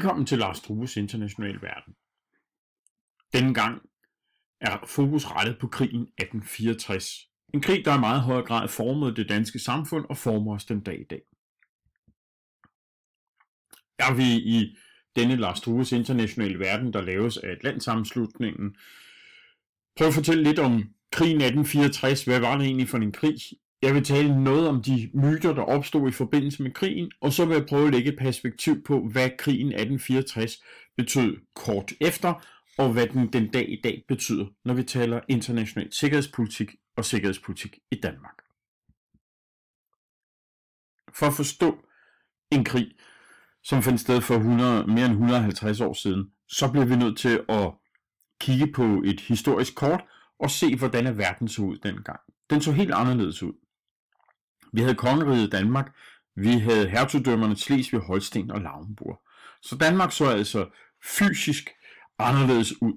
Velkommen til Lars Trues Internationale Verden. Denne gang er fokus rettet på krigen 1864. En krig, der i meget høj grad formede det danske samfund og former os den dag i dag. Jeg vil i denne Lars Trues Internationale Verden, der laves af Atlantsammenslutningen, prøve at fortælle lidt om krigen 1864. Hvad var det egentlig for en krig? Jeg vil tale noget om de myter, der opstod i forbindelse med krigen, og så vil jeg prøve at lægge et perspektiv på, hvad krigen 1864 betød kort efter, og hvad den den dag i dag betyder, når vi taler international sikkerhedspolitik og sikkerhedspolitik i Danmark. For at forstå en krig, som fandt sted for 100, mere end 150 år siden, så bliver vi nødt til at kigge på et historisk kort og se, hvordan verden så ud dengang. Den så helt anderledes ud. Vi havde kongeriget Danmark, vi havde hertugdømmerne Slesvig, Holsten og Lauenburg. Så Danmark så altså fysisk anderledes ud.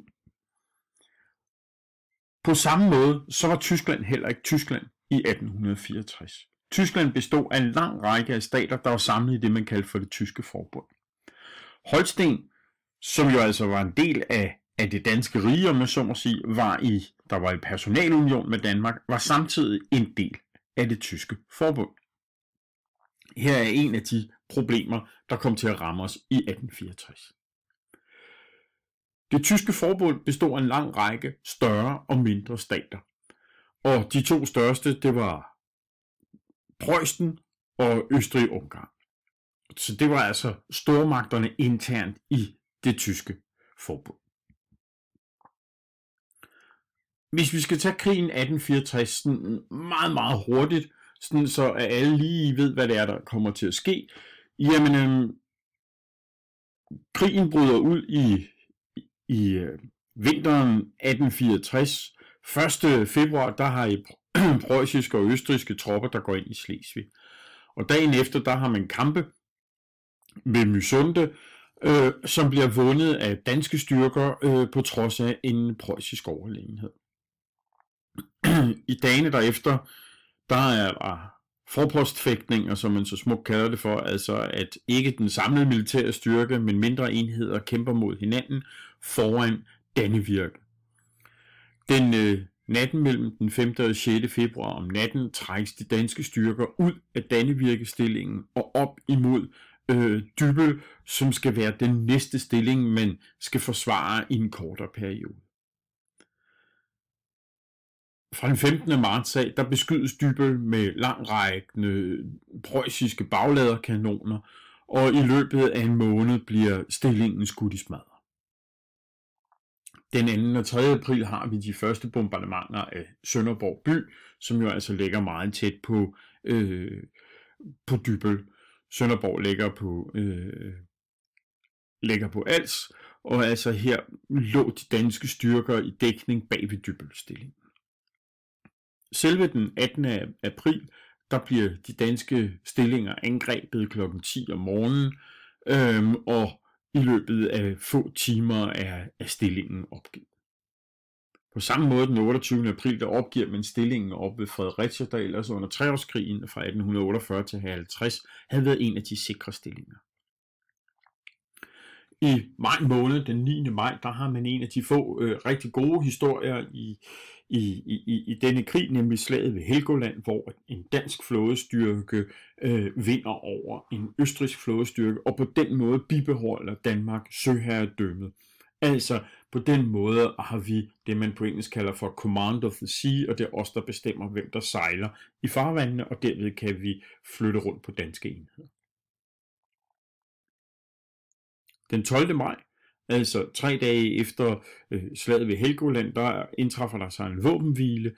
På samme måde så var Tyskland heller ikke Tyskland i 1864. Tyskland bestod af en lang række af stater, der var samlet i det, man kaldte for det tyske forbund. Holsten, som jo altså var en del af, af det danske rige, om man så må sige, var i, der var i personalunion med Danmark, var samtidig en del af det tyske forbund. Her er en af de problemer, der kom til at ramme os i 1864. Det tyske forbund bestod af en lang række større og mindre stater. Og de to største, det var Preussen og Østrig-Ungarn. Så det var altså stormagterne internt i det tyske forbund. Hvis vi skal tage krigen 1864 sådan meget, meget hurtigt, sådan så at alle lige ved, hvad det er, der kommer til at ske, jamen, øhm, krigen bryder ud i, i øh, vinteren 1864. 1. februar, der har I preussiske og østrigske tropper, der går ind i Slesvig. Og dagen efter, der har man kampe ved Mysunde, øh, som bliver vundet af danske styrker øh, på trods af en preussisk overlegenhed. I dagene derefter, der er der forpostfægtninger, som man så smukt kalder det for, altså at ikke den samlede militære styrke, men mindre enheder kæmper mod hinanden foran Dannevirke. Den øh, natten mellem den 5. og 6. februar om natten trækkes de danske styrker ud af Dannevirkestillingen og op imod øh, Dybel, som skal være den næste stilling, man skal forsvare i en kortere periode. Fra den 15. marts af, der beskydes Dybel med langrækkende preussiske bagladerkanoner, og i løbet af en måned bliver stillingen skudt i smadret. Den 2. og 3. april har vi de første bombardementer af Sønderborg by, som jo altså ligger meget tæt på, øh, på Dybel. Sønderborg ligger på, øh, ligger på Als, og altså her lå de danske styrker i dækning bag ved Dybelstillingen. Selve den 18. april, der bliver de danske stillinger angrebet kl. 10 om morgenen, øhm, og i løbet af få timer er, er stillingen opgivet. På samme måde den 28. april, der opgiver man stillingen op ved Fredericia, der ellers under treårskrigen fra 1848 til 50 havde været en af de sikre stillinger. I maj måned, den 9. maj, der har man en af de få øh, rigtig gode historier i, i, i, i denne krig, nemlig slaget ved Helgoland, hvor en dansk flådestyrke øh, vinder over en østrisk flådestyrke, og på den måde bibeholder Danmark søherredømmet. Altså på den måde har vi det, man på engelsk kalder for Command of the Sea, og det er os, der bestemmer, hvem der sejler i farvandene, og derved kan vi flytte rundt på danske enheder. Den 12. maj, altså tre dage efter øh, slaget ved Helgoland, der indtræffer der sig en våbenhvile,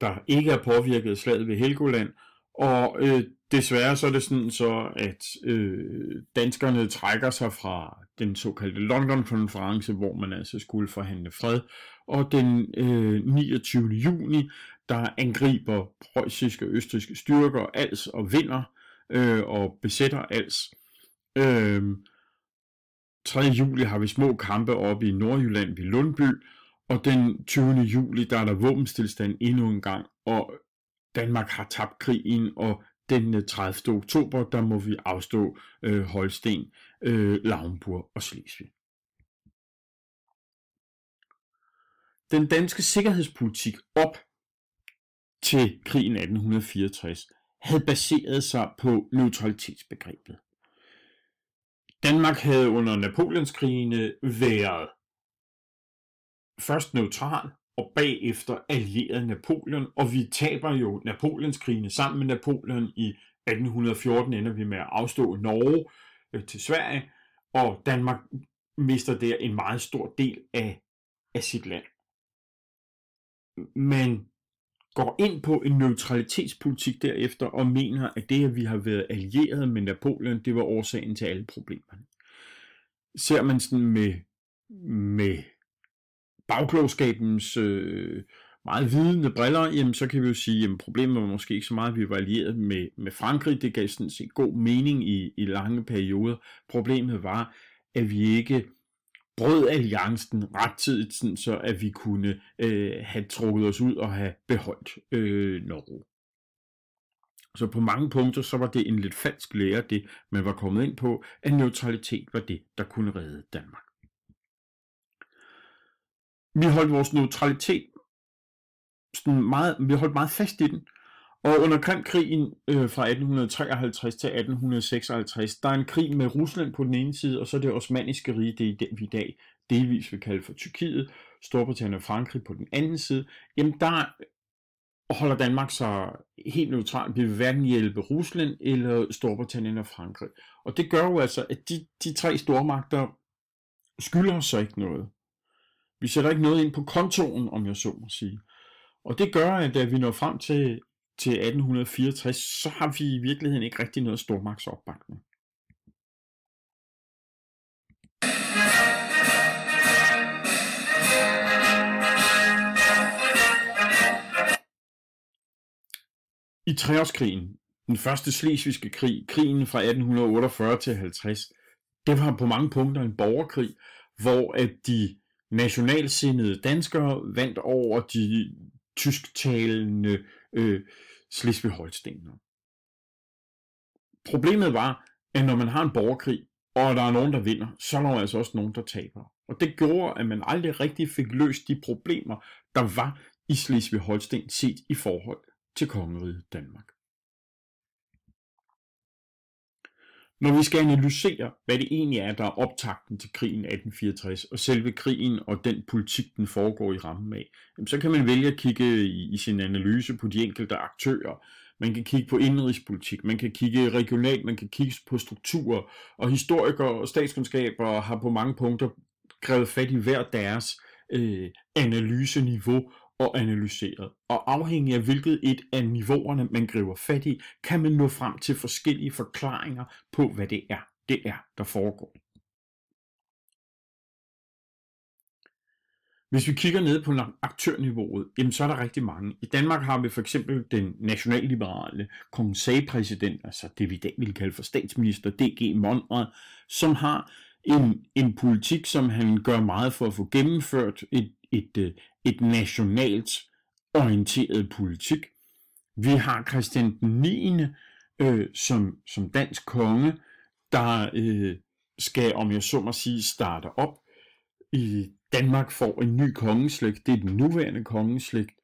der ikke er påvirket af slaget ved Helgoland, og øh, desværre så er det sådan så, at øh, danskerne trækker sig fra den såkaldte London-konference, hvor man altså skulle forhandle fred, og den øh, 29. juni, der angriber preussiske og østriske styrker Als og vinder øh, og besætter Als. Øh, 3. juli har vi små kampe oppe i Nordjylland ved Lundby, og den 20. juli der er der våbenstillstand endnu en gang, og Danmark har tabt krigen, og den øh, 30. oktober, der må vi afstå øh, Holsten øh, Lauenburg og Slesvig. Den danske sikkerhedspolitik op til krigen 1864 havde baseret sig på neutralitetsbegrebet. Danmark havde under Napoleonskrigene været først neutral og bagefter allieret Napoleon, og vi taber jo Napoleonskrigene sammen med Napoleon i 1814 ender vi med at afstå Norge øh, til Sverige, og Danmark mister der en meget stor del af, af sit land. Men går ind på en neutralitetspolitik derefter og mener, at det, at vi har været allieret med Napoleon, det var årsagen til alle problemerne. Ser man sådan med, med bagklogskabens øh, meget vidende briller, jamen så kan vi jo sige, at problemet var måske ikke så meget, at vi var allieret med, med Frankrig. Det gav sådan set god mening i, i lange perioder. Problemet var, at vi ikke brød alliancen rettidigt, sådan så at vi kunne øh, have trukket os ud og have beholdt øh, Norge. Så på mange punkter, så var det en lidt falsk lære, det man var kommet ind på, at neutralitet var det, der kunne redde Danmark. Vi holdt vores neutralitet sådan meget, vi holdt meget fast i den, og under Krimkrigen øh, fra 1853 til 1856, der er en krig med Rusland på den ene side, og så det osmaniske rige, det det, vi i dag delvis vil kalde for Tyrkiet, Storbritannien og Frankrig på den anden side. Jamen der holder Danmark sig helt neutralt. Vi vil hverken hjælpe Rusland eller Storbritannien og Frankrig. Og det gør jo altså, at de, de tre stormagter skylder os så ikke noget. Vi sætter ikke noget ind på kontoen, om jeg så må sige. Og det gør, at da vi når frem til til 1864, så har vi i virkeligheden ikke rigtig noget stormagtsopbakning. I treårskrigen, den første slesvigske krig, krigen fra 1848 til 50, det var på mange punkter en borgerkrig, hvor at de nationalsindede danskere vandt over de tysktalende øh, Slesvig-Holstener. Problemet var, at når man har en borgerkrig, og der er nogen, der vinder, så er der altså også nogen, der taber. Og det gjorde, at man aldrig rigtig fik løst de problemer, der var i Slesvig-Holsten set i forhold til kongeriget Danmark. Når vi skal analysere, hvad det egentlig er, der er optakten til krigen 1864, og selve krigen og den politik, den foregår i rammen af, så kan man vælge at kigge i, sin analyse på de enkelte aktører. Man kan kigge på indrigspolitik, man kan kigge regionalt, man kan kigge på strukturer, og historikere og statskundskaber har på mange punkter krævet fat i hver deres øh, analyseniveau og analyseret. Og afhængig af hvilket et af niveauerne man griber fat i, kan man nå frem til forskellige forklaringer på, hvad det er, det er, der foregår. Hvis vi kigger ned på aktørniveauet, jamen så er der rigtig mange. I Danmark har vi for eksempel den nationalliberale Conseil-præsident, altså det vi i dag vil kalde for statsminister D.G. Monrad, som har en, en politik, som han gør meget for at få gennemført et, et, et, et nationalt orienteret politik. Vi har Christian den 9. Øh, som, som dansk konge, der øh, skal, om jeg så må sige, starte op. I Danmark får en ny kongeslægt, det er den nuværende kongeslægt,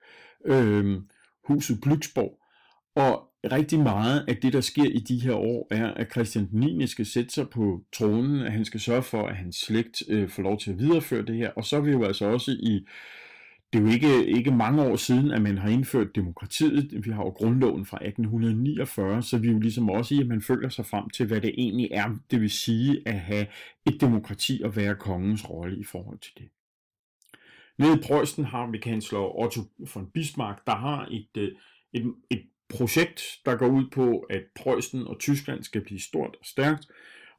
øh, huset Glücksborg. Og rigtig meget af det, der sker i de her år, er, at Christian 9. skal sætte sig på tronen, at han skal sørge for, at hans slægt øh, får lov til at videreføre det her. Og så er vi jo altså også i det er jo ikke, ikke mange år siden, at man har indført demokratiet. Vi har jo grundloven fra 1849, så vi er jo ligesom også i, at man følger sig frem til, hvad det egentlig er, det vil sige at have et demokrati og være kongens rolle i forhold til det. Nede i Preussen har vi kansler Otto von Bismarck, der har et, øh, et, et projekt, der går ud på, at Preussen og Tyskland skal blive stort og stærkt,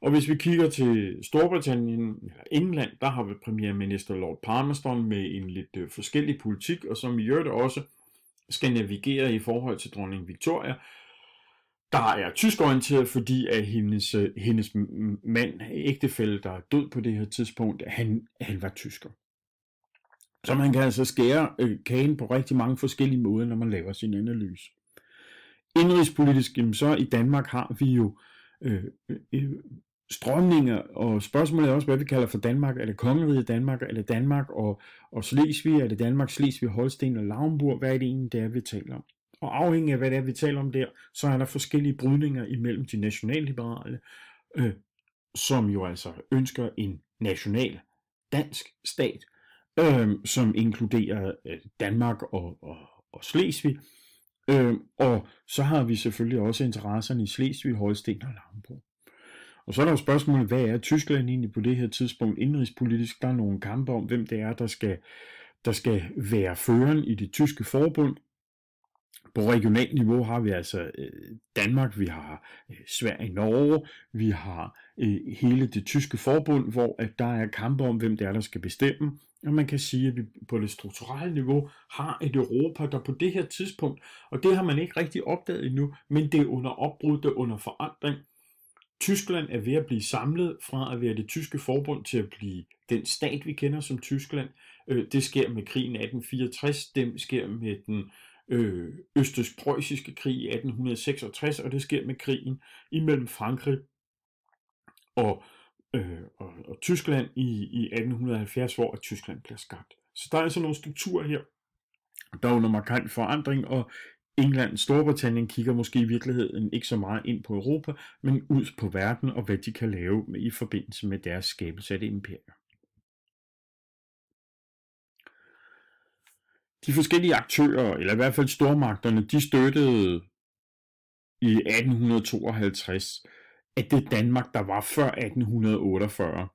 og hvis vi kigger til Storbritannien eller England, der har vi premierminister Lord Palmerston med en lidt øh, forskellig politik, og som i øvrigt også skal navigere i forhold til dronning Victoria, der er tyskorienteret, fordi at hendes, øh, hendes mand, ægtefælle, der er død på det her tidspunkt, han, han var tysker. Så man kan altså skære øh, kagen på rigtig mange forskellige måder, når man laver sin analyse. Indrigspolitisk, så i Danmark har vi jo øh, øh, øh strømninger, og spørgsmålet er også, hvad vi kalder for Danmark. Er det kongeriget Danmark, er det Danmark og, og Slesvig, er det Danmark, Slesvig, Holsten og Lauenburg? Hvad er det egentlig, det er, vi taler om? Og afhængig af, hvad det er, vi taler om der, så er der forskellige brydninger imellem de nationalliberale, øh, som jo altså ønsker en national dansk stat, øh, som inkluderer øh, Danmark og, og, og Slesvig. Øh, og så har vi selvfølgelig også interesserne i Slesvig, Holsten og Lauenburg. Og så er der jo spørgsmålet, hvad er Tyskland egentlig på det her tidspunkt indrigspolitisk? Der er nogle kampe om, hvem det er, der skal, der skal være føren i det tyske forbund. På regionalt niveau har vi altså øh, Danmark, vi har øh, Sverige, Norge, vi har øh, hele det tyske forbund, hvor at der er kampe om, hvem det er, der skal bestemme. Og man kan sige, at vi på det strukturelle niveau har et Europa, der på det her tidspunkt, og det har man ikke rigtig opdaget endnu, men det er under opbrud, det er under forandring. Tyskland er ved at blive samlet fra at være det tyske forbund til at blive den stat, vi kender som Tyskland. Øh, det sker med krigen 1864, det sker med den øh, østøst-preussiske krig i 1866, og det sker med krigen imellem Frankrig og, øh, og, og Tyskland i, i 1870, hvor Tyskland bliver skabt. Så der er altså nogle strukturer her, der er under markant forandring, og England, Storbritannien kigger måske i virkeligheden ikke så meget ind på Europa, men ud på verden og hvad de kan lave med, i forbindelse med deres skabelse af det imperium. de forskellige aktører, eller i hvert fald stormagterne, de støttede i 1852, at det Danmark, der var før 1848,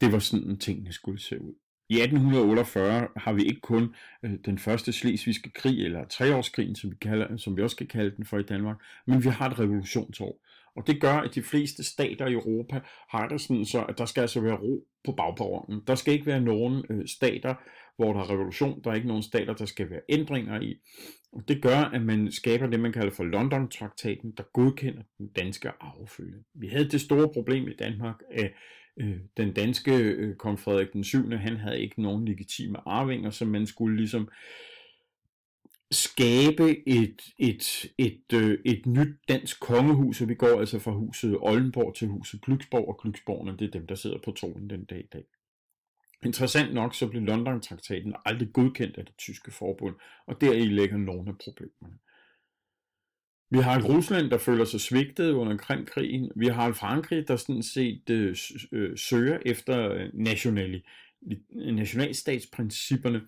det var sådan, tingene skulle se ud. I 1848 har vi ikke kun øh, den første slesvigske krig, eller treårskrigen, som vi, kalder, som vi også kan kalde den for i Danmark, men vi har et revolutionsår. Og det gør, at de fleste stater i Europa har det sådan så, at der skal altså være ro på bagperronen. Der skal ikke være nogen øh, stater, hvor der er revolution. Der er ikke nogen stater, der skal være ændringer i. Og det gør, at man skaber det, man kalder for London-traktaten, der godkender den danske arvefølge. Vi havde det store problem i Danmark, at øh, den danske øh, kong Frederik den 7. han havde ikke nogen legitime arvinger, så man skulle ligesom skabe et, et, et, øh, et nyt dansk kongehus, og vi går altså fra huset Oldenborg til huset Glücksborg, og Glücksborgerne, det er dem, der sidder på tronen den dag i dag. Interessant nok så blev London-traktaten aldrig godkendt af det tyske forbund, og deri ligger nogle af problemerne. Vi har et Rusland, der føler sig svigtet under Krimkrigen. Vi har et Frankrig, der sådan set øh, øh søger efter øh, nationali, nationalstatsprincipperne.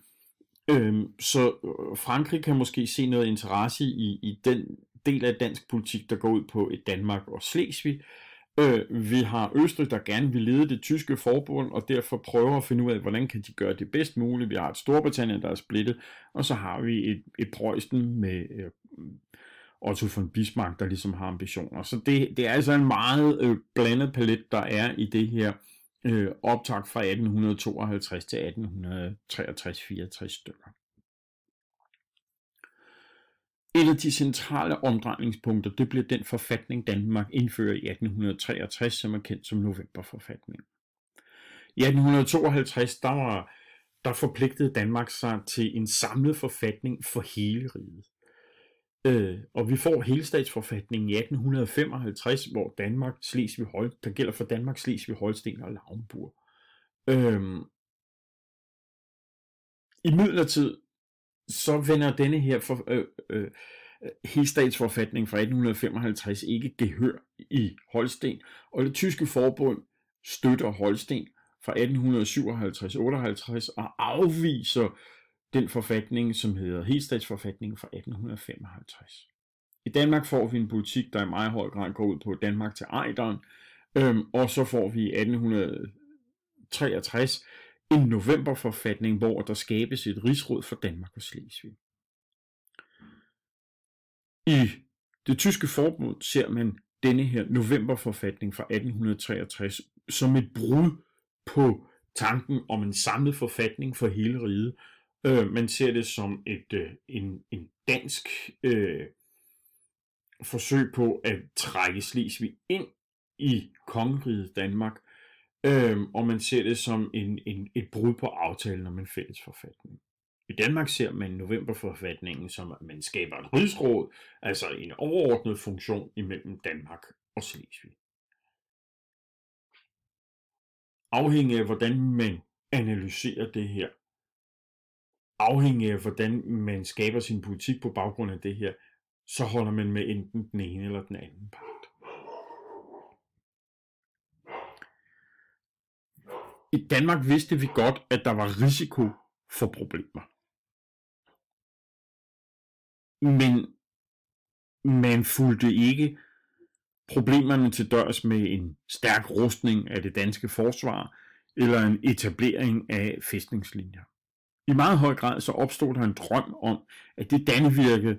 Øhm, så øh, Frankrig kan måske se noget interesse i, i den del af dansk politik, der går ud på et Danmark og Slesvig. Øh, vi har Østrig, der gerne vil lede det tyske forbund, og derfor prøver at finde ud af, hvordan kan de gøre det bedst muligt. Vi har et Storbritannien, der er splittet, og så har vi et, et Preussen med øh, Otto von Bismarck, der ligesom har ambitioner. Så det, det er altså en meget øh, blandet palet, der er i det her øh, optag fra 1852 til 1863-64 stykker. Et af de centrale omdrejningspunkter, det bliver den forfatning, Danmark indfører i 1863, som er kendt som novemberforfatningen. I 1852, der, var, der forpligtede Danmark sig til en samlet forfatning for hele riget. Øh, og vi får helstatsforfatningen i 1855, hvor Danmark, Slesvig Holsten, der gælder for Danmark, Slesvig Holsten og Lauenburg. Øh, I midlertid, så vender denne her for, øh, øh, helstatsforfatning fra 1855 ikke gehør i Holsten, og det tyske forbund støtter Holsten fra 1857-58 og afviser den forfatning, som hedder Helstatsforfatningen fra 1855. I Danmark får vi en politik, der i meget høj grad går ud på Danmark til Ejderen, øhm, og så får vi i 1863 en novemberforfatning, hvor der skabes et rigsråd for Danmark og Slesvig. I det tyske forbund ser man denne her novemberforfatning fra 1863 som et brud på tanken om en samlet forfatning for hele riget, Øh, man ser det som et øh, en, en dansk øh, forsøg på at trække Slesvig ind i kongeriget Danmark, øh, og man ser det som en, en, et brud på aftalen om en fælles forfatning. I Danmark ser man novemberforfatningen som, at man skaber et rigsråd, altså en overordnet funktion imellem Danmark og Slesvig. afhængig af hvordan man analyserer det her, afhængig af hvordan man skaber sin politik på baggrund af det her, så holder man med enten den ene eller den anden part. I Danmark vidste vi godt, at der var risiko for problemer. Men man fulgte ikke problemerne til dørs med en stærk rustning af det danske forsvar eller en etablering af fæstningslinjer. I meget høj grad så opstod der en drøm om, at det Dannevirke,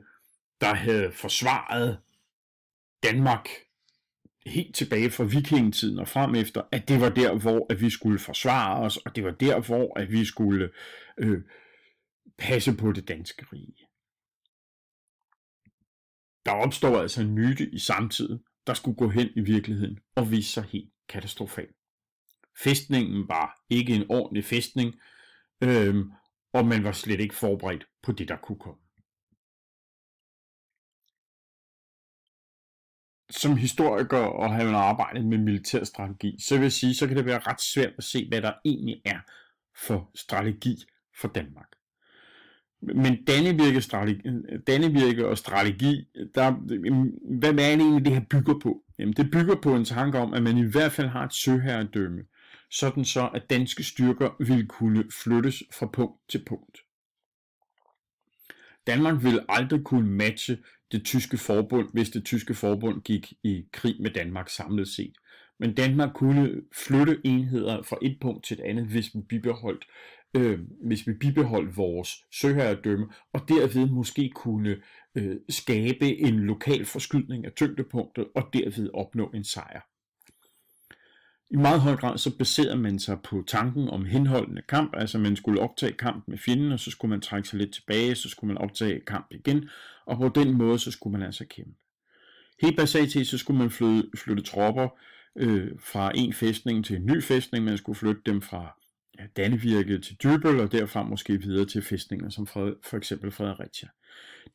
der havde forsvaret Danmark helt tilbage fra vikingetiden og frem efter, at det var der, hvor at vi skulle forsvare os, og det var der, hvor at vi skulle øh, passe på det danske rige. Der opstår altså en myte i samtiden, der skulle gå hen i virkeligheden og vise sig helt katastrofal. Fæstningen var ikke en ordentlig fæstning, øhm, og man var slet ikke forberedt på det, der kunne komme. Som historiker og have arbejdet med militærstrategi, så vil jeg sige, så kan det være ret svært at se, hvad der egentlig er for strategi for Danmark. Men Dannevirke, strategi, Dannevirke og strategi, der, mm, hvad er det egentlig, det her bygger på? Jamen, det bygger på en tanke om, at man i hvert fald har et søherredømme, sådan så, at danske styrker vil kunne flyttes fra punkt til punkt. Danmark vil aldrig kunne matche det tyske forbund, hvis det tyske forbund gik i krig med Danmark samlet set. Men Danmark kunne flytte enheder fra et punkt til et andet, hvis vi bibeholdt øh, hvis vi bibeholdt vores søherredømme, og derved måske kunne øh, skabe en lokal forskydning af tyngdepunktet, og derved opnå en sejr. I meget høj grad så baserede man sig på tanken om henholdende kamp, altså man skulle optage kamp med fjenden, og så skulle man trække sig lidt tilbage, så skulle man optage kamp igen, og på den måde så skulle man altså kæmpe. Helt basalt så skulle man flytte, flytte tropper øh, fra en fæstning til en ny fæstning, man skulle flytte dem fra ja, Dannevirke til Dybøl, og derfra måske videre til fæstninger som Fred, for eksempel Fredericia.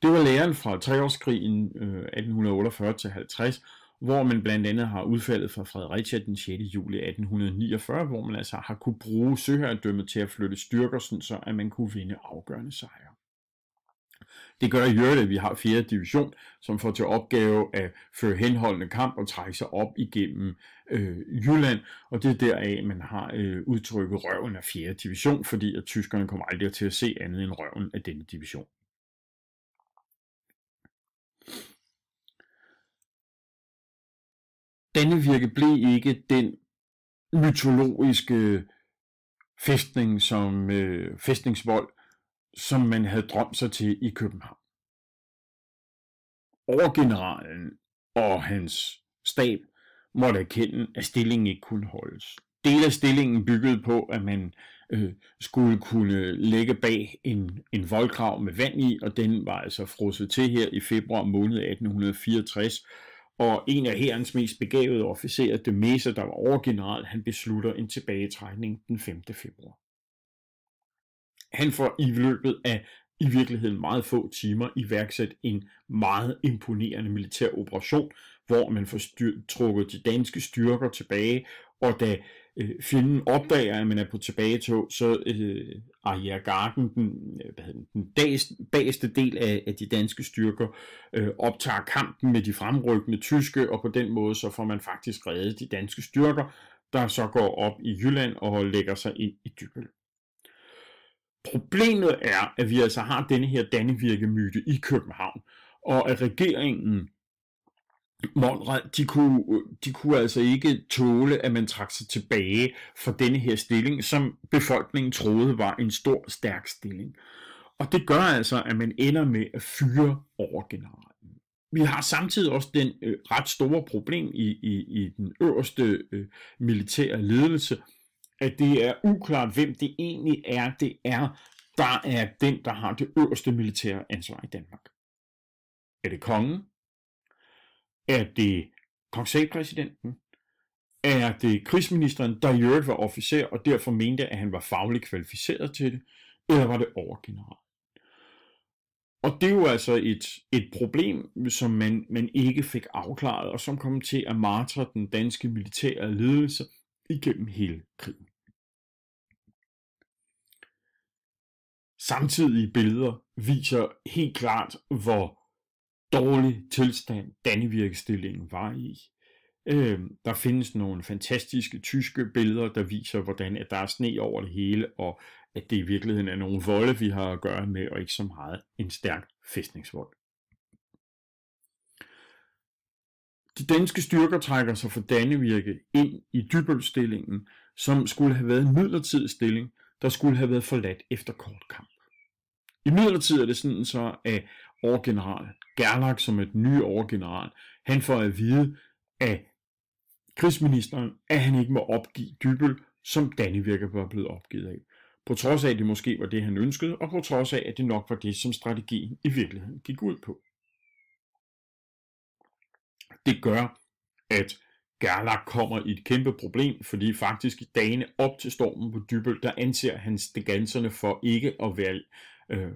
Det var læren fra treårskrigen øh, 1848-50, hvor man blandt andet har udfaldet fra Fredericia den 6. juli 1849, hvor man altså har kunne bruge søherredømmet til at flytte styrker, så at man kunne vinde afgørende sejre. Det gør i øvrigt, at vi har 4. division, som får til opgave at føre henholdende kamp og trække sig op igennem øh, Jylland, og det er deraf, man har øh, udtrykket røven af 4. division, fordi at tyskerne kommer aldrig til at se andet end røven af denne division. Dannevirke blev ikke den mytologiske fæstning som øh, fæstningsvold, som man havde drømt sig til i København. Overgeneralen og hans stab måtte erkende, at stillingen ikke kunne holdes. Del af stillingen byggede på, at man øh, skulle kunne lægge bag en, en voldgrav med vand i, og den var altså frosset til her i februar måned 1864. Og en af herrens mest begavede officerer, de Mesa, der var overgeneral, han beslutter en tilbagetrækning den 5. februar. Han får i løbet af i virkeligheden meget få timer iværksat en meget imponerende militær operation, hvor man får styr, trukket de danske styrker tilbage, og da øh, fjenden opdager, at man er på tilbagetog, så øh, Arjergarden, den, øh, hvad hedder den, den dags, bageste del af, af de danske styrker, øh, optager kampen med de fremrykkende tyske, og på den måde så får man faktisk reddet de danske styrker, der så går op i Jylland og lægger sig ind i Dybøl. Problemet er, at vi altså har denne her Dannevirke-myte i København, og at regeringen Monrad, de kunne, de kunne altså ikke tåle, at man trak sig tilbage fra denne her stilling, som befolkningen troede var en stor, stærk stilling. Og det gør altså, at man ender med at fyre overgeneralen. Vi har samtidig også den øh, ret store problem i, i, i den øverste øh, militære ledelse, at det er uklart, hvem det egentlig er, det er, der er den, der har det øverste militære ansvar i Danmark. Er det kongen? Er det konseilpræsidenten? Er det krigsministeren, der i øvrigt var officer og derfor mente, at han var fagligt kvalificeret til det? Eller var det overgeneralt? Og det er jo altså et, et problem, som man, man ikke fik afklaret, og som kom til at martre den danske militære ledelse igennem hele krigen. Samtidige billeder viser helt klart, hvor dårlig tilstand Dannevirkestillingen var i. Øh, der findes nogle fantastiske tyske billeder, der viser, hvordan at der er sne over det hele, og at det i virkeligheden er nogle volde, vi har at gøre med, og ikke så meget en stærk fæstningsvold. De danske styrker trækker sig fra Dannevirke ind i Dybølstillingen, som skulle have været en midlertidig stilling, der skulle have været forladt efter kort kamp. I midlertid er det sådan så, at overgeneral Gerlach, som et nye overgeneral, han får at vide af krigsministeren, at han ikke må opgive Dybel, som Dannevirke var blevet opgivet af. På trods af, at det måske var det, han ønskede, og på trods af, at det nok var det, som strategien i virkeligheden gik ud på. Det gør, at Gerlach kommer i et kæmpe problem, fordi faktisk i dagene op til stormen på Dybøl, der anser han steganserne for ikke at være øh,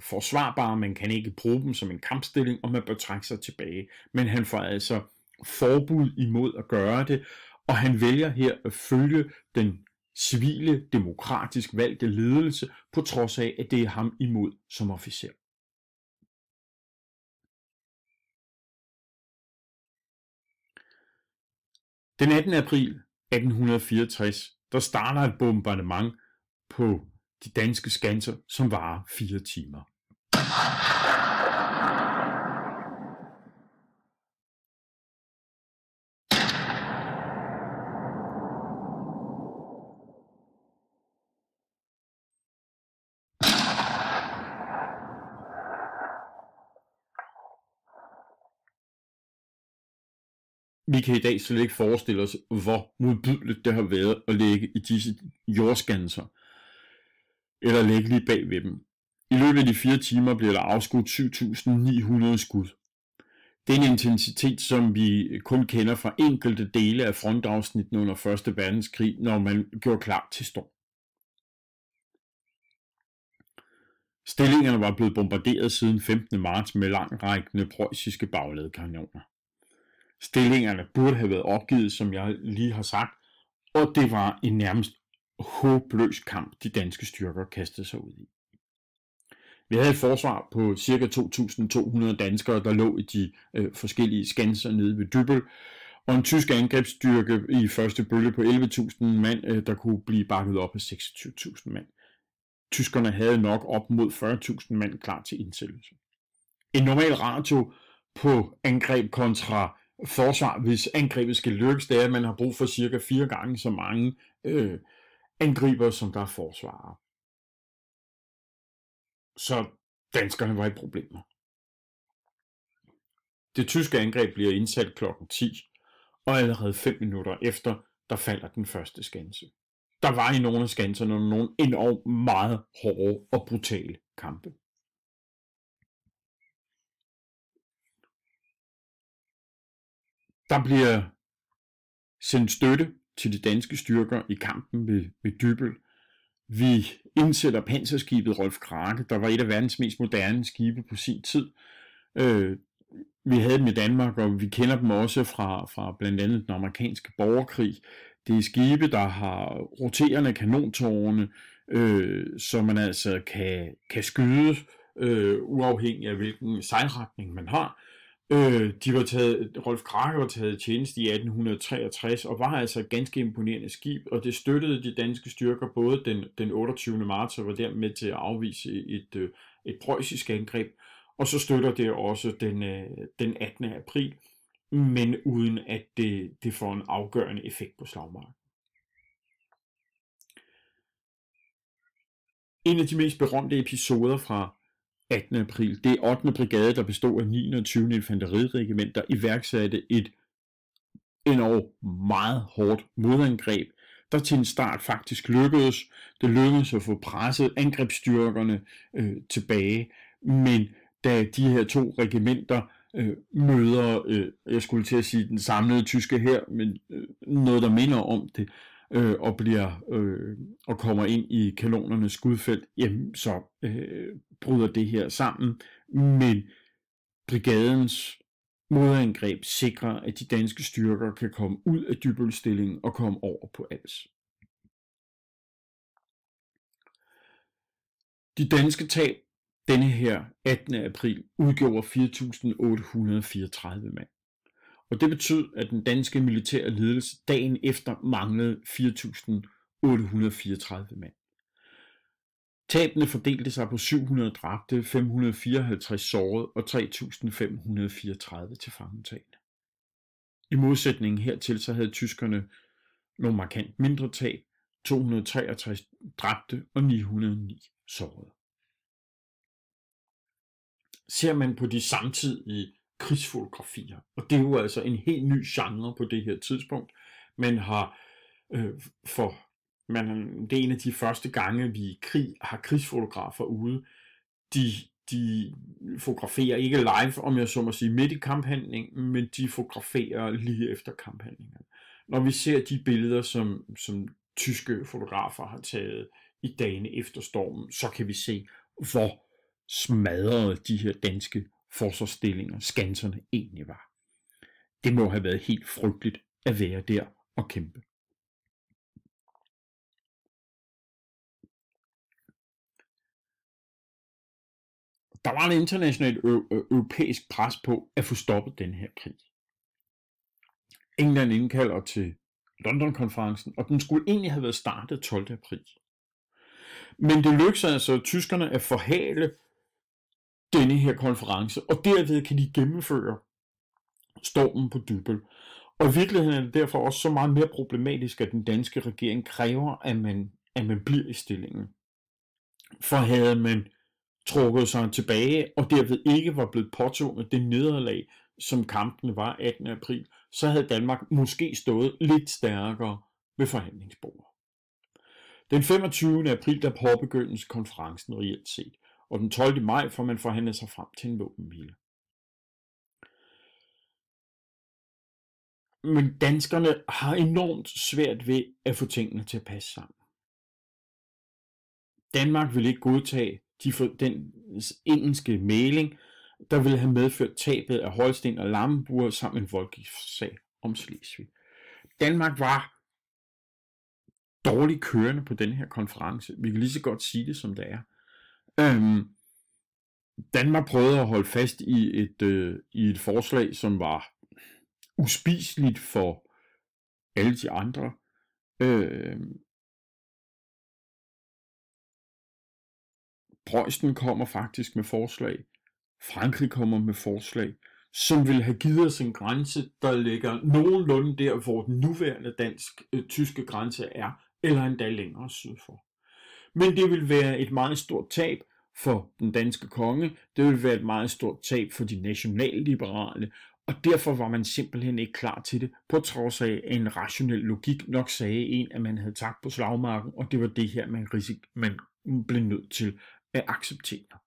forsvarbare, man kan ikke bruge dem som en kampstilling, og man bør trække sig tilbage. Men han får altså forbud imod at gøre det, og han vælger her at følge den civile, demokratisk valgte ledelse, på trods af, at det er ham imod som officer. Den 18. april 1864, der starter et bombardement på de danske skanser, som varer fire timer. Vi kan i dag slet ikke forestille os, hvor modbydeligt det har været at ligge i disse jordskanser, eller ligge lige bag ved dem. I løbet af de fire timer bliver der afskudt 7.900 skud. Det er en intensitet, som vi kun kender fra enkelte dele af frontafsnitten under 1. verdenskrig, når man gjorde klar til storm. Stillingerne var blevet bombarderet siden 15. marts med langrækkende preussiske bagladekanoner. Stillingerne burde have været opgivet, som jeg lige har sagt, og det var en nærmest håbløs kamp, de danske styrker kastede sig ud i. Vi havde et forsvar på ca. 2.200 danskere, der lå i de øh, forskellige skanser nede ved Dybøl, og en tysk angrebsstyrke i første bølge på 11.000 mand, øh, der kunne blive bakket op af 26.000 mand. Tyskerne havde nok op mod 40.000 mand klar til indsættelse. En normal ratio på angreb kontra forsvar, hvis angrebet skal lykkes, det er, at man har brug for cirka fire gange så mange øh, angriber, som der er forsvarer. Så danskerne var i problemer. Det tyske angreb bliver indsat klokken 10, og allerede 5 minutter efter, der falder den første skanse. Der var i nogle af skanserne nogle enormt meget hårde og brutale kampe. Der bliver sendt støtte til de danske styrker i kampen ved, ved Dybel. Vi indsætter panserskibet Rolf Krake, der var et af verdens mest moderne skibe på sin tid. Øh, vi havde dem i Danmark, og vi kender dem også fra, fra blandt andet den amerikanske borgerkrig. Det er skibe, der har roterende kanontårne, øh, så man altså kan, kan skyde øh, uafhængig af hvilken sejlretning man har. Øh, de var taget, Rolf Krake var taget tjeneste i 1863 og var altså et ganske imponerende skib, og det støttede de danske styrker både den, den 28. marts og var dermed til at afvise et, øh, et preussisk angreb, og så støtter det også den, øh, den 18. april, men uden at det, det får en afgørende effekt på slagmarken. En af de mest berømte episoder fra 18. april. Det er 8. brigade, der bestod af 29. infanteriregiment, der iværksatte et endnu meget hårdt modangreb, der til en start faktisk lykkedes. Det lykkedes at få presset angrebsstyrkerne øh, tilbage, men da de her to regimenter øh, møder, øh, jeg skulle til at sige den samlede tyske her, men øh, noget der minder om det, øh, og bliver øh, og kommer ind i kanonernes skudfelt, jamen så øh, bryder det her sammen. Men brigadens modangreb sikrer, at de danske styrker kan komme ud af dybølstillingen og komme over på Als. De danske tab denne her 18. april udgjorde 4.834 mand. Og det betød, at den danske militære ledelse dagen efter manglede 4.834 mand. Tabene fordelte sig på 700 dræbte, 554 sårede og 3.534 tilfangetagne. I modsætning hertil så havde tyskerne nogle markant mindre tab, 263 dræbte og 909 sårede. Ser man på de samtidige krigsfotografier, og det er jo altså en helt ny genre på det her tidspunkt, man har øh, for man, det er en af de første gange, vi i krig har krigsfotografer ude. De, de fotograferer ikke live, om jeg så må sige, midt i kamphandlingen, men de fotograferer lige efter kamphandlingen. Når vi ser de billeder, som, som tyske fotografer har taget i dagene efter stormen, så kan vi se, hvor smadrede de her danske forsvarsstillinger, skanserne egentlig var. Det må have været helt frygteligt at være der og kæmpe. Der var en international europæisk pres på at få stoppet den her krig. England indkalder til London-konferencen, og den skulle egentlig have været startet 12. april. Men det lykkedes altså tyskerne at forhale denne her konference, og derved kan de gennemføre stormen på Dybbøl. Og i virkeligheden er det derfor også så meget mere problematisk, at den danske regering kræver, at man, at man bliver i stillingen. For havde man trukket sig tilbage, og derved ikke var blevet påtvunget det nederlag, som kampene var 18. april, så havde Danmark måske stået lidt stærkere ved forhandlingsbordet. Den 25. april der påbegyndes konferencen reelt set, og den 12. maj får man forhandlet sig frem til en våbenhvile. Men danskerne har enormt svært ved at få tingene til at passe sammen. Danmark vil ikke godtage de for, den engelske mailing, der ville have medført tabet af Holsten og Lammenburg samt en voldgiftssag om Slesvig. Danmark var dårligt kørende på den her konference. Vi kan lige så godt sige det, som det er. Øhm, Danmark prøvede at holde fast i et, øh, i et forslag, som var uspiseligt for alle de andre. Øh, Preussen kommer faktisk med forslag. Frankrig kommer med forslag, som vil have givet os en grænse, der ligger nogenlunde der, hvor den nuværende dansk-tyske øh, grænse er, eller endda længere sydfor. Men det vil være et meget stort tab for den danske konge, det vil være et meget stort tab for de nationalliberale, og derfor var man simpelthen ikke klar til det, på trods af en rationel logik nok sagde en, at man havde tabt på slagmarken, og det var det her, man, risik- man blev nødt til at acceptere.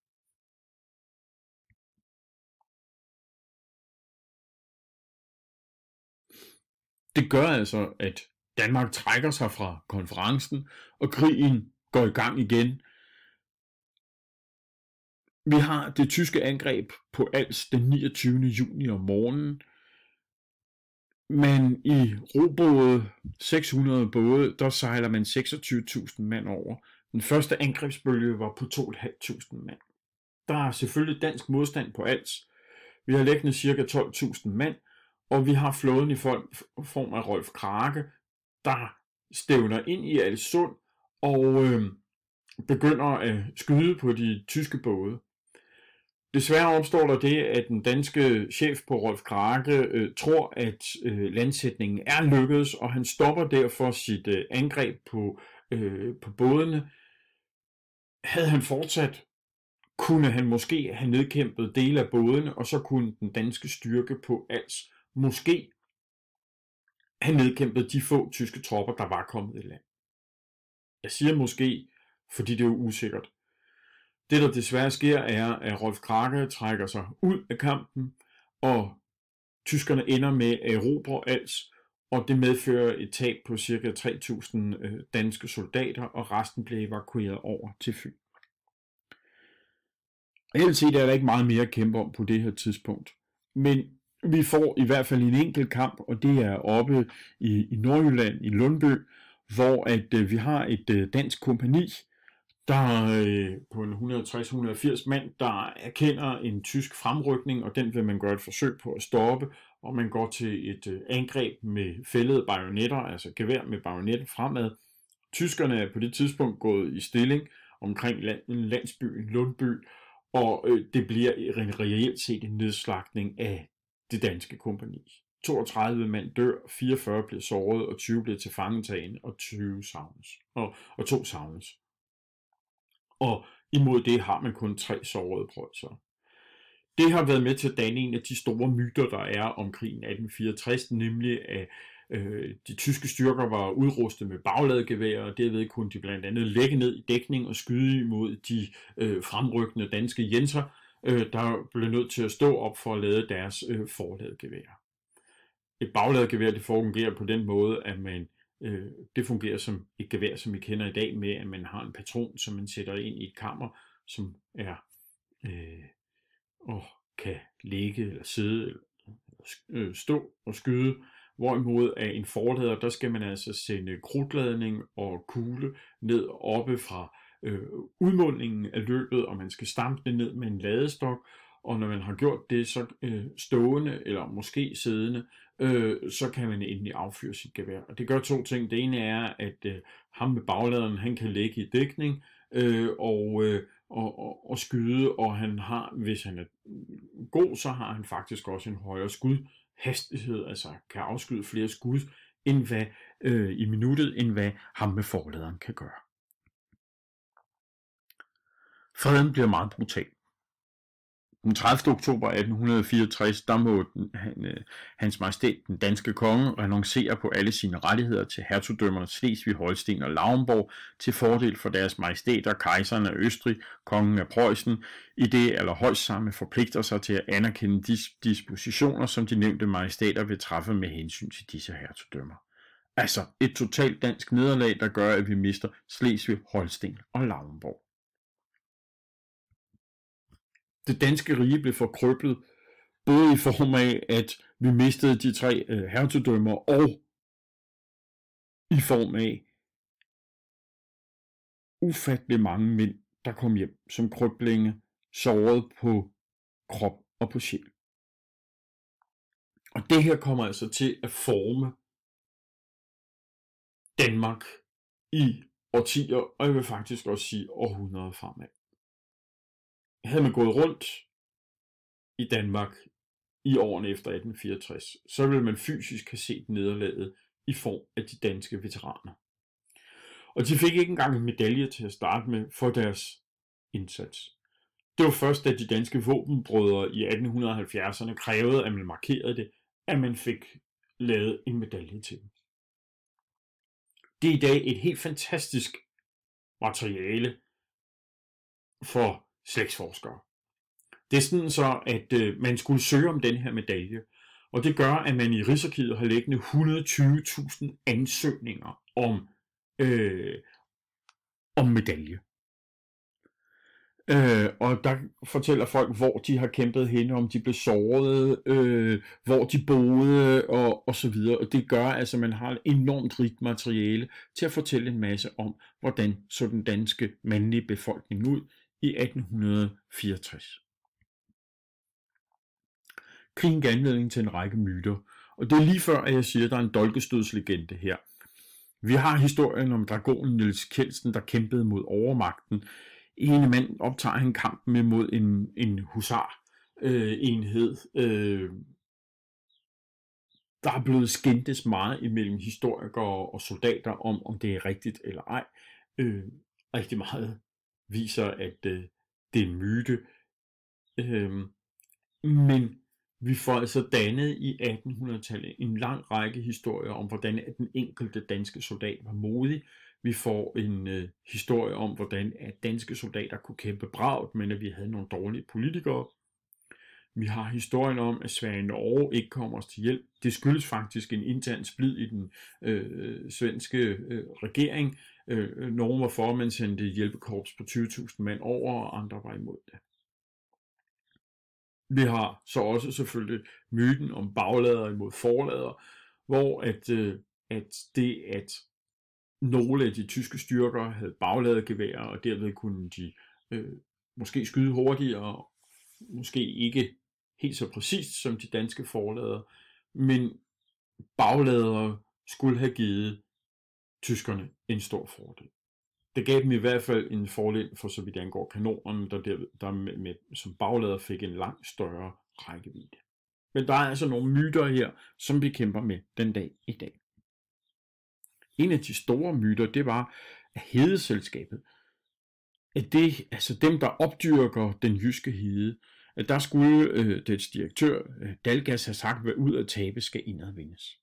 Det gør altså, at Danmark trækker sig fra konferencen, og krigen går i gang igen. Vi har det tyske angreb på Als den 29. juni om morgenen, men i robåde, 600 både, der sejler man 26.000 mand over. Den første angrebsbølge var på 2.500 mand. Der er selvfølgelig dansk modstand på Als. Vi har læggende ca. 12.000 mand, og vi har flåden i form af Rolf Krake, der stævner ind i Alsund og øh, begynder at skyde på de tyske både. Desværre opstår der det, at den danske chef på Rolf Krake øh, tror, at øh, landsætningen er lykkedes, og han stopper derfor sit øh, angreb på, øh, på bådene. Havde han fortsat, kunne han måske have nedkæmpet dele af bådene, og så kunne den danske styrke på Als måske have nedkæmpet de få tyske tropper, der var kommet i land. Jeg siger måske, fordi det er jo usikkert. Det, der desværre sker, er, at Rolf Krake trækker sig ud af kampen, og tyskerne ender med at erobre Als, og det medfører et tab på ca. 3.000 øh, danske soldater, og resten blev evakueret over til Fyn. Helt set er der ikke meget mere at kæmpe om på det her tidspunkt. Men vi får i hvert fald en enkelt kamp, og det er oppe i, i Nordjylland, i Lundby, hvor at øh, vi har et øh, dansk kompani, der øh, på en 160-180 mand, der erkender en tysk fremrykning, og den vil man gøre et forsøg på at stoppe, og man går til et øh, angreb med fældede bajonetter, altså gevær med bajonetter fremad. Tyskerne er på det tidspunkt gået i stilling omkring land, en landsby, en Lundby, og øh, det bliver reelt set en nedslagning af det danske kompani. 32 mænd dør, 44 bliver såret, og 20 bliver til fangetagen, og 20 savnes. Og, og to savnes. Og imod det har man kun tre sårede prøjser. Det har været med til at danne en af de store myter, der er om krigen 1864, nemlig at øh, de tyske styrker var udrustet med bagladegevær, og derved kunne de blandt andet lægge ned i dækning og skyde imod de øh, fremrykkende danske jenser, øh, der blev nødt til at stå op for at lade deres øh, forladegevær. Et bagladegevær det fungerer på den måde, at man øh, det fungerer som et gevær, som vi kender i dag, med at man har en patron, som man sætter ind i et kammer, som er øh, og kan ligge eller sidde eller øh, stå og skyde. Hvorimod af en forlader, der skal man altså sende krudtladning og kugle ned oppe fra øh, udmundningen af løbet, og man skal stampe det ned med en ladestok, og når man har gjort det så øh, stående, eller måske siddende, øh, så kan man endelig affyre sit gevær. Og det gør to ting. Det ene er, at øh, ham med bagladeren, han kan ligge i dækning, øh, og, øh, og, og, og skyde, og han har, hvis han er god, så har han faktisk også en højere skudhastighed, altså kan afskyde flere skud end hvad, øh, i minuttet, end hvad ham med forladeren kan gøre. Freden bliver meget brutal. Den 30. oktober 1864, der må den, han, øh, hans majestæt, den danske konge, renoncere på alle sine rettigheder til hertugdømmerne Slesvig, Holsten og Lauenborg til fordel for deres majestæter, kejseren af Østrig, kongen af Preussen, i det allerhøjst samme forpligter sig til at anerkende de dispositioner, som de nævnte majestæter vil træffe med hensyn til disse hertugdømmer. Altså et totalt dansk nederlag, der gør, at vi mister Slesvig, Holsten og Lauenborg det danske rige blev forkrøblet, både i form af, at vi mistede de tre øh, hertugdømmer, og i form af ufattelig mange mænd, der kom hjem som krøblinge, såret på krop og på sjæl. Og det her kommer altså til at forme Danmark i årtier, og jeg vil faktisk også sige århundreder fremad havde man gået rundt i Danmark i årene efter 1864, så ville man fysisk have set nederlaget i form af de danske veteraner. Og de fik ikke engang en medalje til at starte med for deres indsats. Det var først, da de danske våbenbrødre i 1870'erne krævede, at man markerede det, at man fik lavet en medalje til dem. Det er i dag et helt fantastisk materiale for slægtsforskere. Det er sådan så, at øh, man skulle søge om den her medalje, og det gør, at man i Rigsarkivet har liggende 120.000 ansøgninger om, øh, om medalje. Øh, og der fortæller folk, hvor de har kæmpet hen, om de blev såret, øh, hvor de boede og, og så videre. Og det gør altså, at man har et enormt rigt materiale til at fortælle en masse om, hvordan så den danske mandlige befolkning ud i 1864. Krigen gav anledning til en række myter, og det er lige før, at jeg siger, at der er en dolkestødslegende her. Vi har historien om dragonen Niels Kjeldsen, der kæmpede mod overmagten. En mand optager han kampen imod en, en husar øh, enhed. Øh, der er blevet skændtes meget imellem historikere og soldater om, om det er rigtigt eller ej. Øh, rigtig meget viser, at øh, det er en myte. Øhm, men vi får altså dannet i 1800-tallet en lang række historier om, hvordan at den enkelte danske soldat var modig. Vi får en øh, historie om, hvordan at danske soldater kunne kæmpe bragt, men at vi havde nogle dårlige politikere. Vi har historien om, at Sverige Norge ikke kommer os til hjælp. Det skyldes faktisk en intern splid i den øh, svenske øh, regering, Øh, øh nogle var for, men sendte hjælpekorps på 20.000 mand over, og andre var imod det. Vi har så også selvfølgelig myten om baglader imod forlader, hvor at, øh, at det at nogle af de tyske styrker havde bagladegeværer, og derved kunne de øh, måske skyde hurtigere, måske ikke helt så præcist som de danske forlader, men baglader skulle have givet tyskerne en stor fordel. Det gav dem i hvert fald en fordel for så vidt angår kanonerne, der, der, der med, med, som baglader fik en langt større rækkevidde. Men der er altså nogle myter her, som vi kæmper med den dag i dag. En af de store myter, det var, at hedeselskabet, at det, altså dem, der opdyrker den jyske hede, at der skulle øh, dets direktør, øh, Dalgas, have sagt, hvad ud af tabe skal indadvindes.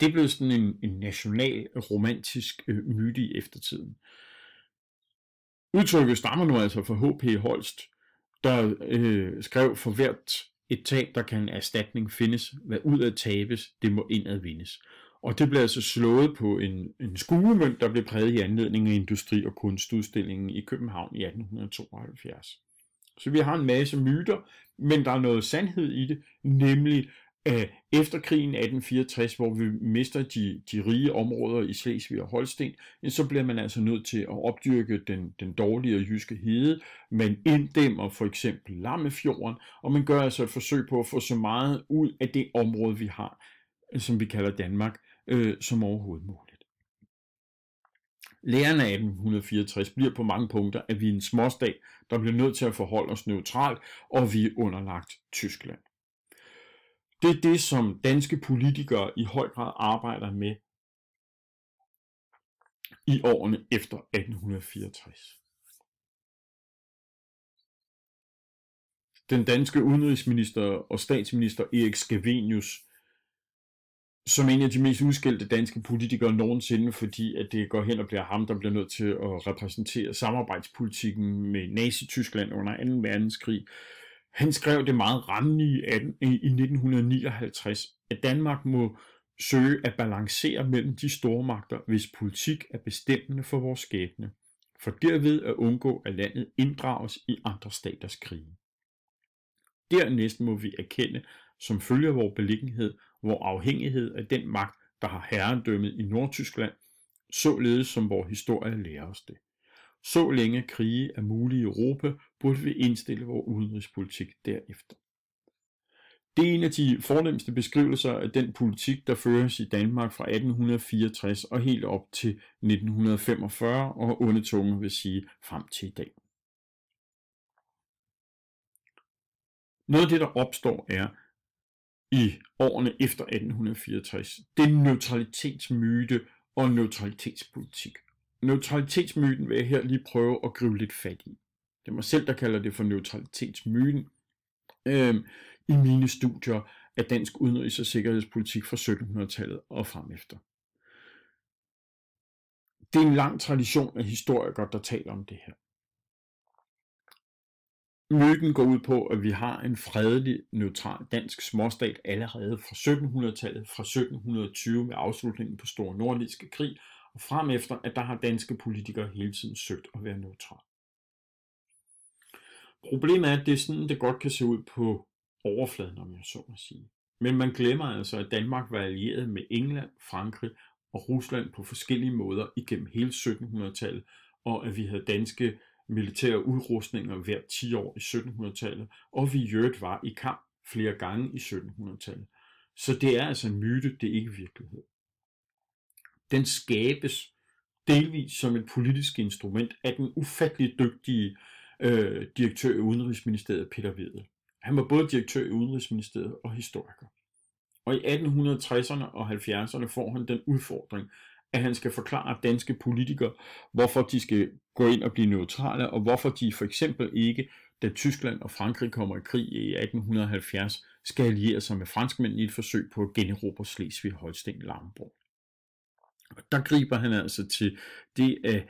Det blev sådan en, en national romantisk øh, myte i eftertiden. Udtrykket stammer nu altså fra H.P. Holst, der øh, skrev for hvert et tab, der kan en erstatning findes, hvad ud af tabes, det må indad vindes. Og det blev altså slået på en, en skuemønt, der blev præget i anledning af Industri- og Kunstudstillingen i København i 1872. Så vi har en masse myter, men der er noget sandhed i det, nemlig Øh, efter krigen 1864, hvor vi mister de, de rige områder i Slesvig og Holsten, så bliver man altså nødt til at opdyrke den, den dårlige jyske hede. Man inddæmmer for eksempel Lammefjorden, og man gør altså et forsøg på at få så meget ud af det område, vi har, som vi kalder Danmark, øh, som overhovedet muligt. Lærerne af 1864 bliver på mange punkter, at vi er en småstat, der bliver nødt til at forholde os neutralt, og vi er underlagt Tyskland. Det er det, som danske politikere i høj grad arbejder med i årene efter 1864. Den danske udenrigsminister og statsminister Erik Scavenius som en af de mest udskældte danske politikere nogensinde, fordi at det går hen og bliver ham, der bliver nødt til at repræsentere samarbejdspolitikken med Nazi-Tyskland under 2. verdenskrig. Han skrev det meget rammende i 1959, at Danmark må søge at balancere mellem de store magter, hvis politik er bestemmende for vores skæbne, for derved at undgå, at landet inddrages i andre staters krige. Dernæst må vi erkende, som følge af vores beliggenhed, vores afhængighed af den magt, der har herredømmet i Nordtyskland, således som vores historie lærer os det. Så længe krige er mulige i Europa, burde vi indstille vores udenrigspolitik derefter. Det er en af de fornemmeste beskrivelser af den politik, der føres i Danmark fra 1864 og helt op til 1945 og undertunge vil sige frem til i dag. Noget af det, der opstår, er, i årene efter 1864. Det er neutralitetsmyte og neutralitetspolitik. Neutralitetsmyten vil jeg her lige prøve at gribe lidt fat i. Det er mig selv, der kalder det for neutralitetsmyten øhm, i mine studier af dansk udenrigs- og sikkerhedspolitik fra 1700-tallet og frem efter. Det er en lang tradition af historikere, der taler om det her. Myten går ud på, at vi har en fredelig, neutral dansk småstat allerede fra 1700-tallet, fra 1720 med afslutningen på Store Nordiske Krig, og frem efter, at der har danske politikere hele tiden søgt at være neutral. Problemet er, at det er sådan, det godt kan se ud på overfladen, om jeg så må sige. Men man glemmer altså, at Danmark var allieret med England, Frankrig og Rusland på forskellige måder igennem hele 1700-tallet, og at vi havde danske militære udrustninger hver 10 år i 1700-tallet, og vi i øvrigt var i kamp flere gange i 1700-tallet. Så det er altså en myte, det er ikke virkelighed. Den skabes delvis som et politisk instrument af den ufattelig dygtige øh, direktør i Udenrigsministeriet, Peter Wedel. Han var både direktør i Udenrigsministeriet og historiker. Og i 1860'erne og 70'erne får han den udfordring at han skal forklare danske politikere, hvorfor de skal gå ind og blive neutrale, og hvorfor de for eksempel ikke, da Tyskland og Frankrig kommer i krig i 1870, skal alliere sig med franskmændene i et forsøg på at generobre Slesvig, og Der griber han altså til det at,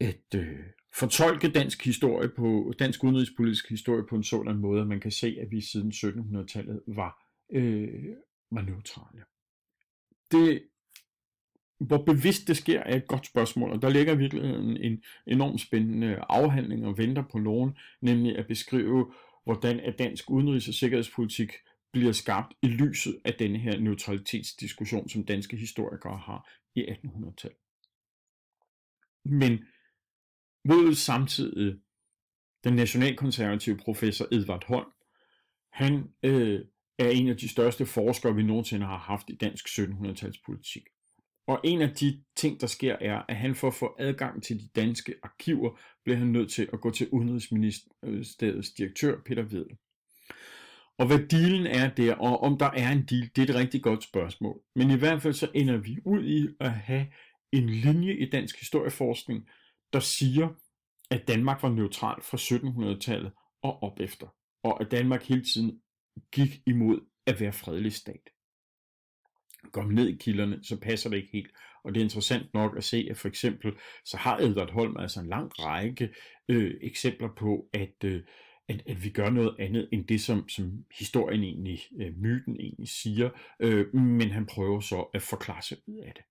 at øh, fortolke dansk historie på dansk udenrigspolitisk historie på en sådan måde, at man kan se, at vi siden 1700-tallet var, øh, var neutrale. Det hvor bevidst det sker, er et godt spørgsmål, og der ligger virkelig en, en enormt spændende afhandling og venter på nogen, nemlig at beskrive, hvordan at dansk udenrigs- og sikkerhedspolitik bliver skabt i lyset af denne her neutralitetsdiskussion, som danske historikere har i 1800-tallet. Men mod samtidig den nationalkonservative professor Edvard Holm, han øh, er en af de største forskere, vi nogensinde har haft i dansk 1700-talspolitik. Og en af de ting, der sker, er, at han for at få adgang til de danske arkiver, bliver han nødt til at gå til Udenrigsministeriets direktør, Peter Vedel. Og hvad dealen er der, og om der er en deal, det er et rigtig godt spørgsmål. Men i hvert fald så ender vi ud i at have en linje i dansk historieforskning, der siger, at Danmark var neutral fra 1700-tallet og op efter, og at Danmark hele tiden gik imod at være fredelig stat. Går man ned i kilderne, så passer det ikke helt. Og det er interessant nok at se, at for eksempel, så har Edvard Holm altså en lang række øh, eksempler på, at, øh, at, at vi gør noget andet end det, som, som historien egentlig, øh, myten egentlig siger, øh, men han prøver så at forklare sig ud af det.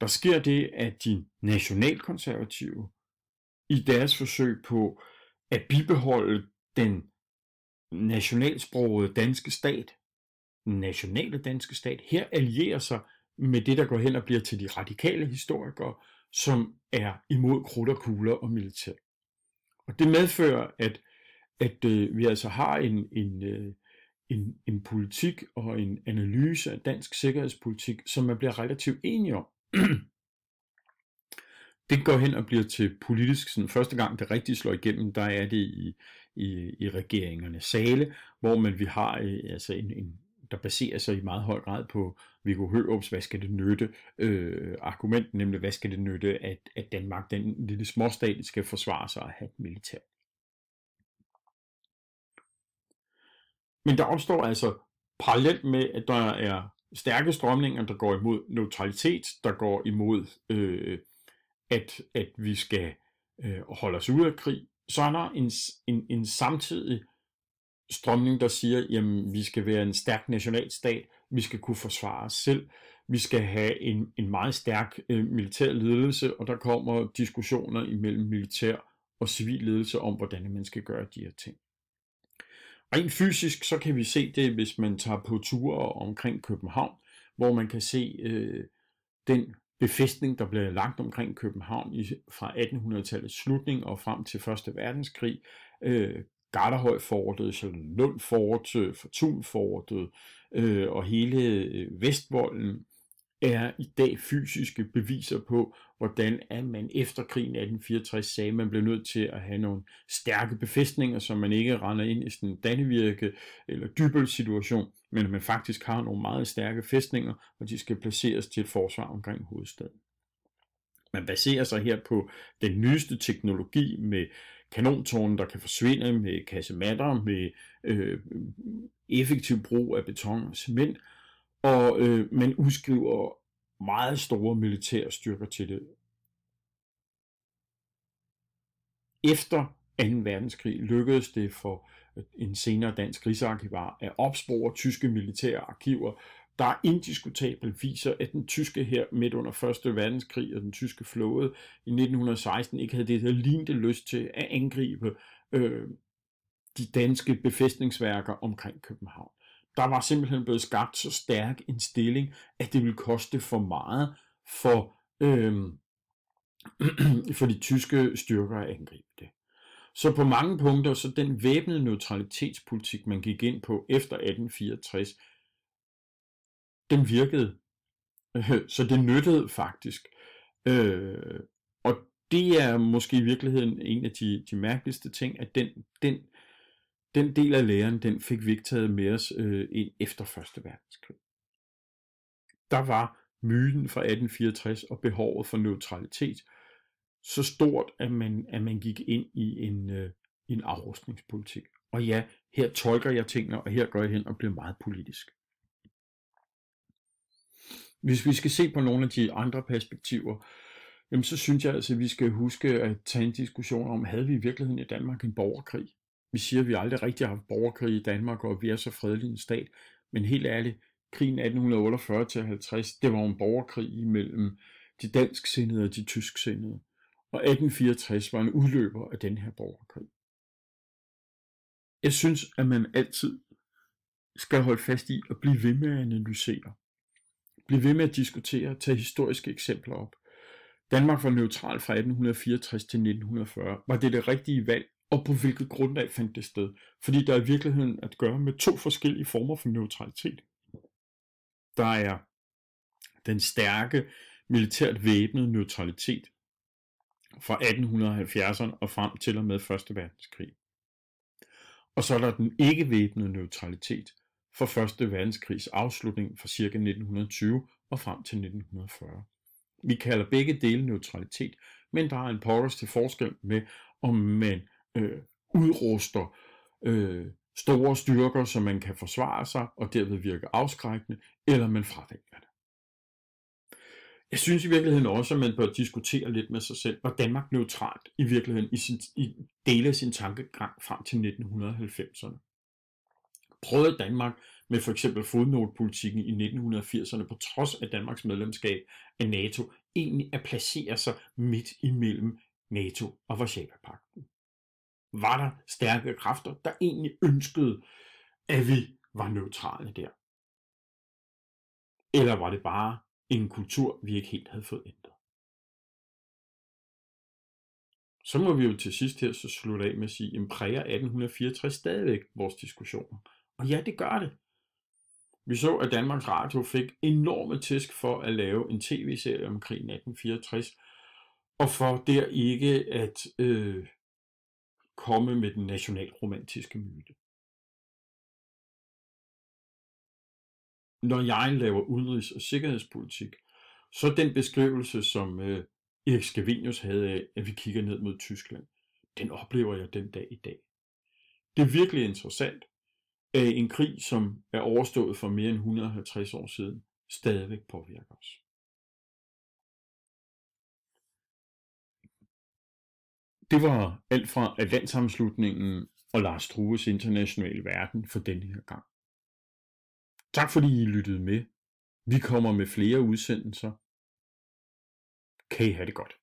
Der sker det, at de nationalkonservative i deres forsøg på at bibeholde den nationalsprogede danske stat, den nationale danske stat, her allierer sig med det, der går hen og bliver til de radikale historikere, som er imod krudt og kugler og militær. Og det medfører, at, at øh, vi altså har en, en, øh, en, en politik og en analyse af dansk sikkerhedspolitik, som man bliver relativt enige om. det går hen og bliver til politisk, sådan første gang det rigtig slår igennem, der er det i, i, i regeringernes sale, hvor man vi har øh, altså en, en, der baserer sig i meget høj grad på Viggo Hørups, hvad skal det nytte, øh, argument, nemlig hvad skal det nytte, at, at Danmark, den lille småstat, skal forsvare sig og have et militær. Men der opstår altså parallelt med, at der er stærke strømninger, der går imod neutralitet, der går imod, øh, at, at vi skal øh, holde os ude af krig, så er der en, en, en samtidig strømning, der siger, jamen vi skal være en stærk nationalstat, vi skal kunne forsvare os selv, vi skal have en, en meget stærk øh, militær ledelse, og der kommer diskussioner imellem militær og civil ledelse om, hvordan man skal gøre de her ting. Rent fysisk, så kan vi se det, hvis man tager på ture omkring København, hvor man kan se øh, den befæstning, der blev lagt omkring København i, fra 1800-tallets slutning og frem til Første Verdenskrig. Øh, Garderhøjfortet, Charlottenlund Fortunfortet øh, og hele øh, Vestvolden er i dag fysiske beviser på, hvordan at man efter krigen 1864 sagde, at man blev nødt til at have nogle stærke befæstninger, så man ikke render ind i sådan en dannevirke eller dybel situation, men at man faktisk har nogle meget stærke fæstninger, og de skal placeres til et forsvar omkring hovedstaden. Man baserer sig her på den nyeste teknologi med kanontårne, der kan forsvinde, med kassematter, med øh, effektiv brug af beton og cement, og øh, man udskriver meget store militære styrker til det. Efter 2. verdenskrig lykkedes det for øh, en senere dansk rigsarkivar at opspore tyske militære arkiver, der indiskutabelt viser, at den tyske her midt under 1. verdenskrig og den tyske flåde i 1916 ikke havde det, der lignende lyst til at angribe øh, de danske befæstningsværker omkring København der var simpelthen blevet skabt så stærk en stilling, at det ville koste for meget for, øh, for de tyske styrker at angribe det. Så på mange punkter, så den væbnede neutralitetspolitik, man gik ind på efter 1864, den virkede. Øh, så det nyttede faktisk. Øh, og det er måske i virkeligheden en af de, de mærkeligste ting, at den, den den del af læren, den fik vi ikke taget med os øh, ind efter Første Verdenskrig. Der var myten fra 1864 og behovet for neutralitet så stort, at man, at man gik ind i en, øh, en afrustningspolitik. Og ja, her tolker jeg tingene, og her går jeg hen og bliver meget politisk. Hvis vi skal se på nogle af de andre perspektiver, jamen så synes jeg altså, at vi skal huske at tage en diskussion om, havde vi i virkeligheden i Danmark en borgerkrig? Vi siger, at vi aldrig rigtig har haft borgerkrig i Danmark, og vi er så fredelig en stat. Men helt ærligt, krigen 1848-50, det var en borgerkrig imellem de dansksindede og de tysksindede. Og 1864 var en udløber af den her borgerkrig. Jeg synes, at man altid skal holde fast i at blive ved med at analysere blive ved med at diskutere, tage historiske eksempler op. Danmark var neutral fra 1864 til 1940. Var det det rigtige valg? Og på hvilket grundlag fandt det sted? Fordi der er i virkeligheden at gøre med to forskellige former for neutralitet. Der er den stærke militært væbnede neutralitet fra 1870'erne og frem til og med 1. verdenskrig. Og så er der den ikke væbnede neutralitet for 1. verdenskrigs afslutning fra ca. 1920 og frem til 1940. Vi kalder begge dele neutralitet, men der er en pokkers til forskel med, om man øh, udruster øh, store styrker, så man kan forsvare sig og derved virke afskrækkende, eller man fravælger det. Jeg synes i virkeligheden også, at man bør diskutere lidt med sig selv, var Danmark neutralt i virkeligheden i, sin, i dele af sin tankegang frem til 1990'erne. Prøvede Danmark med for eksempel fodnotepolitikken i 1980'erne på trods af Danmarks medlemskab af NATO egentlig at placere sig midt imellem NATO og Varsava-pakten? Var der stærke kræfter, der egentlig ønskede, at vi var neutrale der? Eller var det bare en kultur, vi ikke helt havde fået ændret? Så må vi jo til sidst her så slutte af med at sige, at præger 1864 stadigvæk vores diskussioner. Og ja, det gør det. Vi så, at Danmarks Radio fik enorme tæsk for at lave en tv-serie om krigen 1864, og for der ikke at øh, komme med den nationalromantiske myte. Når jeg laver udenrigs- og sikkerhedspolitik, så den beskrivelse, som øh, Erik Scavenius havde af, at vi kigger ned mod Tyskland, den oplever jeg den dag i dag. Det er virkelig interessant, at en krig, som er overstået for mere end 150 år siden, stadigvæk påvirker os. Det var alt fra Atlantsamslutningen og Lars Strues internationale verden for denne her gang. Tak fordi I lyttede med. Vi kommer med flere udsendelser. Kan I have det godt.